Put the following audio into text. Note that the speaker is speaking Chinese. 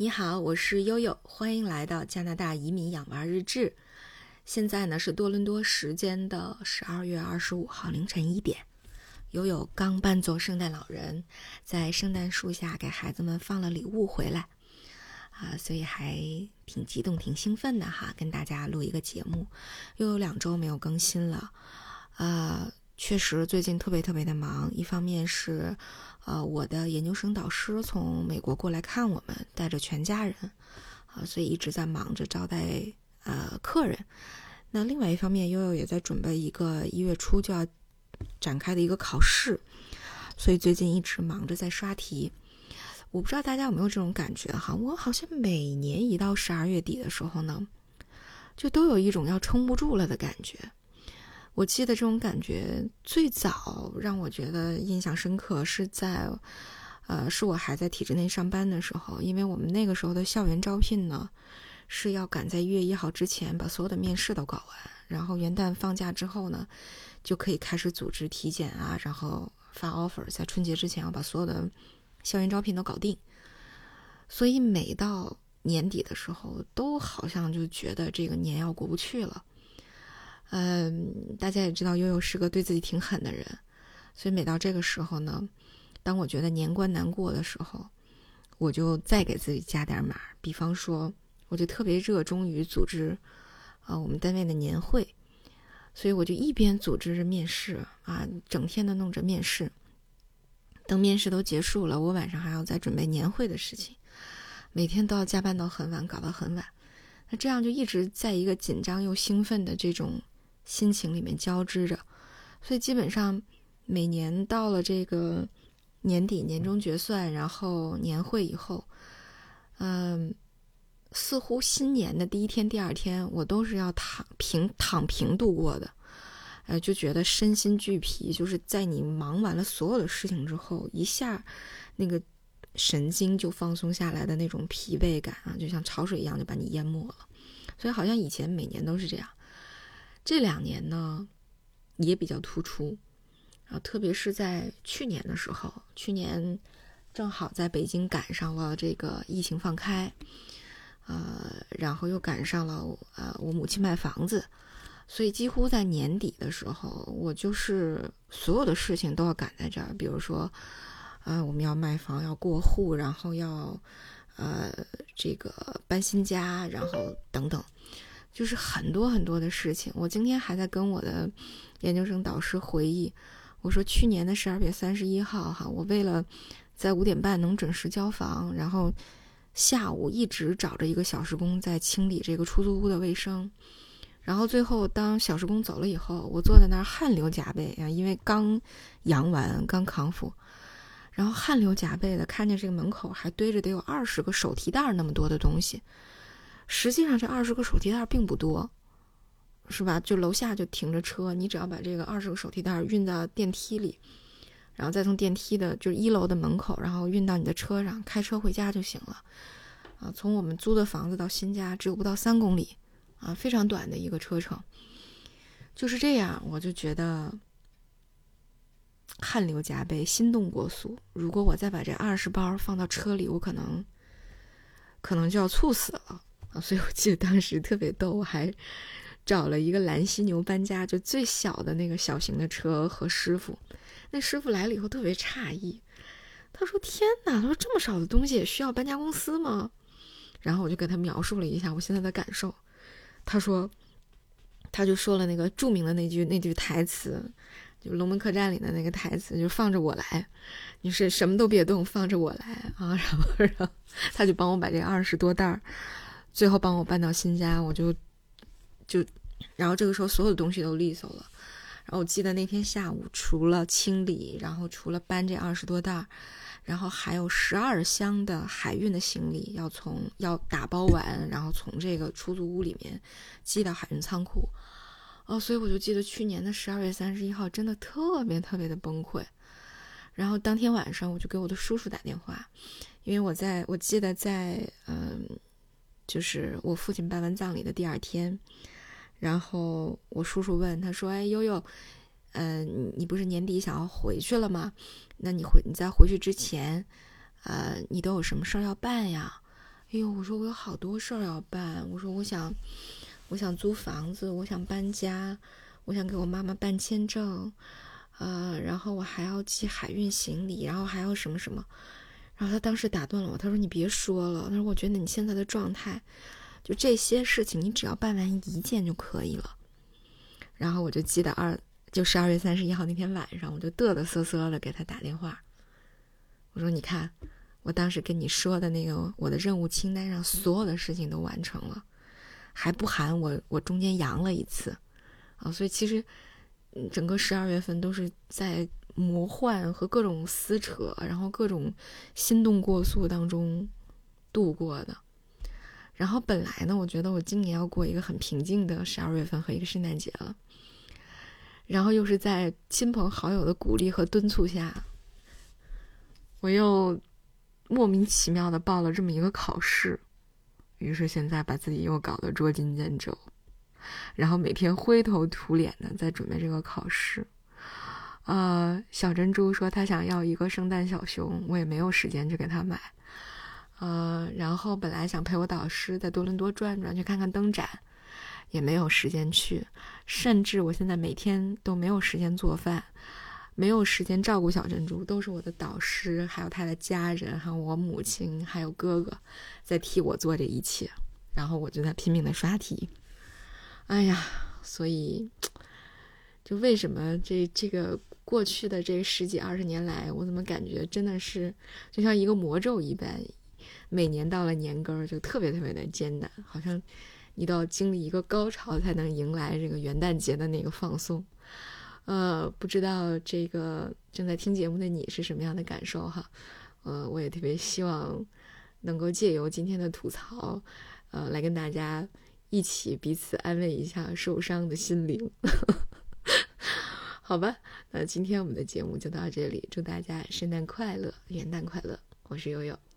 你好，我是悠悠，欢迎来到加拿大移民养娃日志。现在呢是多伦多时间的十二月二十五号凌晨一点，悠悠刚扮作圣诞老人，在圣诞树下给孩子们放了礼物回来，啊，所以还挺激动、挺兴奋的哈，跟大家录一个节目。又有两周没有更新了，啊，确实最近特别特别的忙，一方面是。呃，我的研究生导师从美国过来看我们，带着全家人，啊，所以一直在忙着招待呃客人。那另外一方面，悠悠也在准备一个一月初就要展开的一个考试，所以最近一直忙着在刷题。我不知道大家有没有这种感觉哈，我好像每年一到十二月底的时候呢，就都有一种要撑不住了的感觉。我记得这种感觉最早让我觉得印象深刻是在，呃，是我还在体制内上班的时候，因为我们那个时候的校园招聘呢，是要赶在一月一号之前把所有的面试都搞完，然后元旦放假之后呢，就可以开始组织体检啊，然后发 offer，在春节之前要把所有的校园招聘都搞定。所以每到年底的时候，都好像就觉得这个年要过不去了。嗯，大家也知道悠悠是个对自己挺狠的人，所以每到这个时候呢，当我觉得年关难过的时候，我就再给自己加点码。比方说，我就特别热衷于组织啊我们单位的年会，所以我就一边组织着面试啊，整天的弄着面试。等面试都结束了，我晚上还要再准备年会的事情，每天都要加班到很晚，搞到很晚。那这样就一直在一个紧张又兴奋的这种。心情里面交织着，所以基本上每年到了这个年底、年终决算，然后年会以后，嗯，似乎新年的第一天、第二天，我都是要躺平、躺平度过的，呃，就觉得身心俱疲。就是在你忙完了所有的事情之后，一下那个神经就放松下来的那种疲惫感啊，就像潮水一样就把你淹没了。所以好像以前每年都是这样。这两年呢，也比较突出，啊，特别是在去年的时候，去年正好在北京赶上了这个疫情放开，呃，然后又赶上了呃我母亲卖房子，所以几乎在年底的时候，我就是所有的事情都要赶在这儿，比如说，呃，我们要卖房，要过户，然后要呃这个搬新家，然后等等。就是很多很多的事情，我今天还在跟我的研究生导师回忆，我说去年的十二月三十一号，哈，我为了在五点半能准时交房，然后下午一直找着一个小时工在清理这个出租屋的卫生，然后最后当小时工走了以后，我坐在那儿汗流浃背啊，因为刚阳完，刚康复，然后汗流浃背的看见这个门口还堆着得有二十个手提袋那么多的东西。实际上这二十个手提袋并不多，是吧？就楼下就停着车，你只要把这个二十个手提袋运到电梯里，然后再从电梯的就一楼的门口，然后运到你的车上，开车回家就行了。啊，从我们租的房子到新家只有不到三公里，啊，非常短的一个车程。就是这样，我就觉得汗流浃背，心动过速。如果我再把这二十包放到车里，我可能可能就要猝死了。啊，所以我记得当时特别逗，我还找了一个蓝犀牛搬家，就最小的那个小型的车和师傅。那师傅来了以后特别诧异，他说：“天哪，他说这么少的东西也需要搬家公司吗？”然后我就给他描述了一下我现在的感受。他说，他就说了那个著名的那句那句台词，就《龙门客栈》里的那个台词，就放着我来，你是什么都别动，放着我来啊。然后，然后他就帮我把这二十多袋儿。最后帮我搬到新家，我就就，然后这个时候所有的东西都利索了。然后我记得那天下午，除了清理，然后除了搬这二十多袋，然后还有十二箱的海运的行李要从要打包完，然后从这个出租屋里面寄到海运仓库。哦，所以我就记得去年的十二月三十一号真的特别特别的崩溃。然后当天晚上我就给我的叔叔打电话，因为我在我记得在嗯。就是我父亲办完葬礼的第二天，然后我叔叔问他说：“哎，悠悠，嗯，你不是年底想要回去了吗？那你回你在回去之前，呃，你都有什么事儿要办呀？哎呦，我说我有好多事儿要办，我说我想，我想租房子，我想搬家，我想给我妈妈办签证，呃，然后我还要寄海运行李，然后还要什么什么。然后他当时打断了我，他说：“你别说了，他说我觉得你现在的状态，就这些事情，你只要办完一件就可以了。”然后我就记得二，就十二月三十一号那天晚上，我就嘚嘚瑟瑟的给他打电话，我说：“你看，我当时跟你说的那个我的任务清单上所有的事情都完成了，还不含我我中间阳了一次，啊，所以其实，整个十二月份都是在。”魔幻和各种撕扯，然后各种心动过速当中度过的。然后本来呢，我觉得我今年要过一个很平静的十二月份和一个圣诞节了。然后又是在亲朋好友的鼓励和敦促下，我又莫名其妙的报了这么一个考试。于是现在把自己又搞得捉襟见肘，然后每天灰头土脸的在准备这个考试。呃，小珍珠说她想要一个圣诞小熊，我也没有时间去给她买。呃，然后本来想陪我导师在多伦多转转，去看看灯展，也没有时间去。甚至我现在每天都没有时间做饭，没有时间照顾小珍珠，都是我的导师，还有他的家人，还有我母亲，还有哥哥，在替我做这一切。然后我就在拼命的刷题。哎呀，所以，就为什么这这个。过去的这十几二十年来，我怎么感觉真的是就像一个魔咒一般，每年到了年根儿就特别特别的艰难，好像你都要经历一个高潮才能迎来这个元旦节的那个放松。呃，不知道这个正在听节目的你是什么样的感受哈？呃，我也特别希望能够借由今天的吐槽，呃，来跟大家一起彼此安慰一下受伤的心灵。好吧，那今天我们的节目就到这里，祝大家圣诞快乐，元旦快乐！我是悠悠。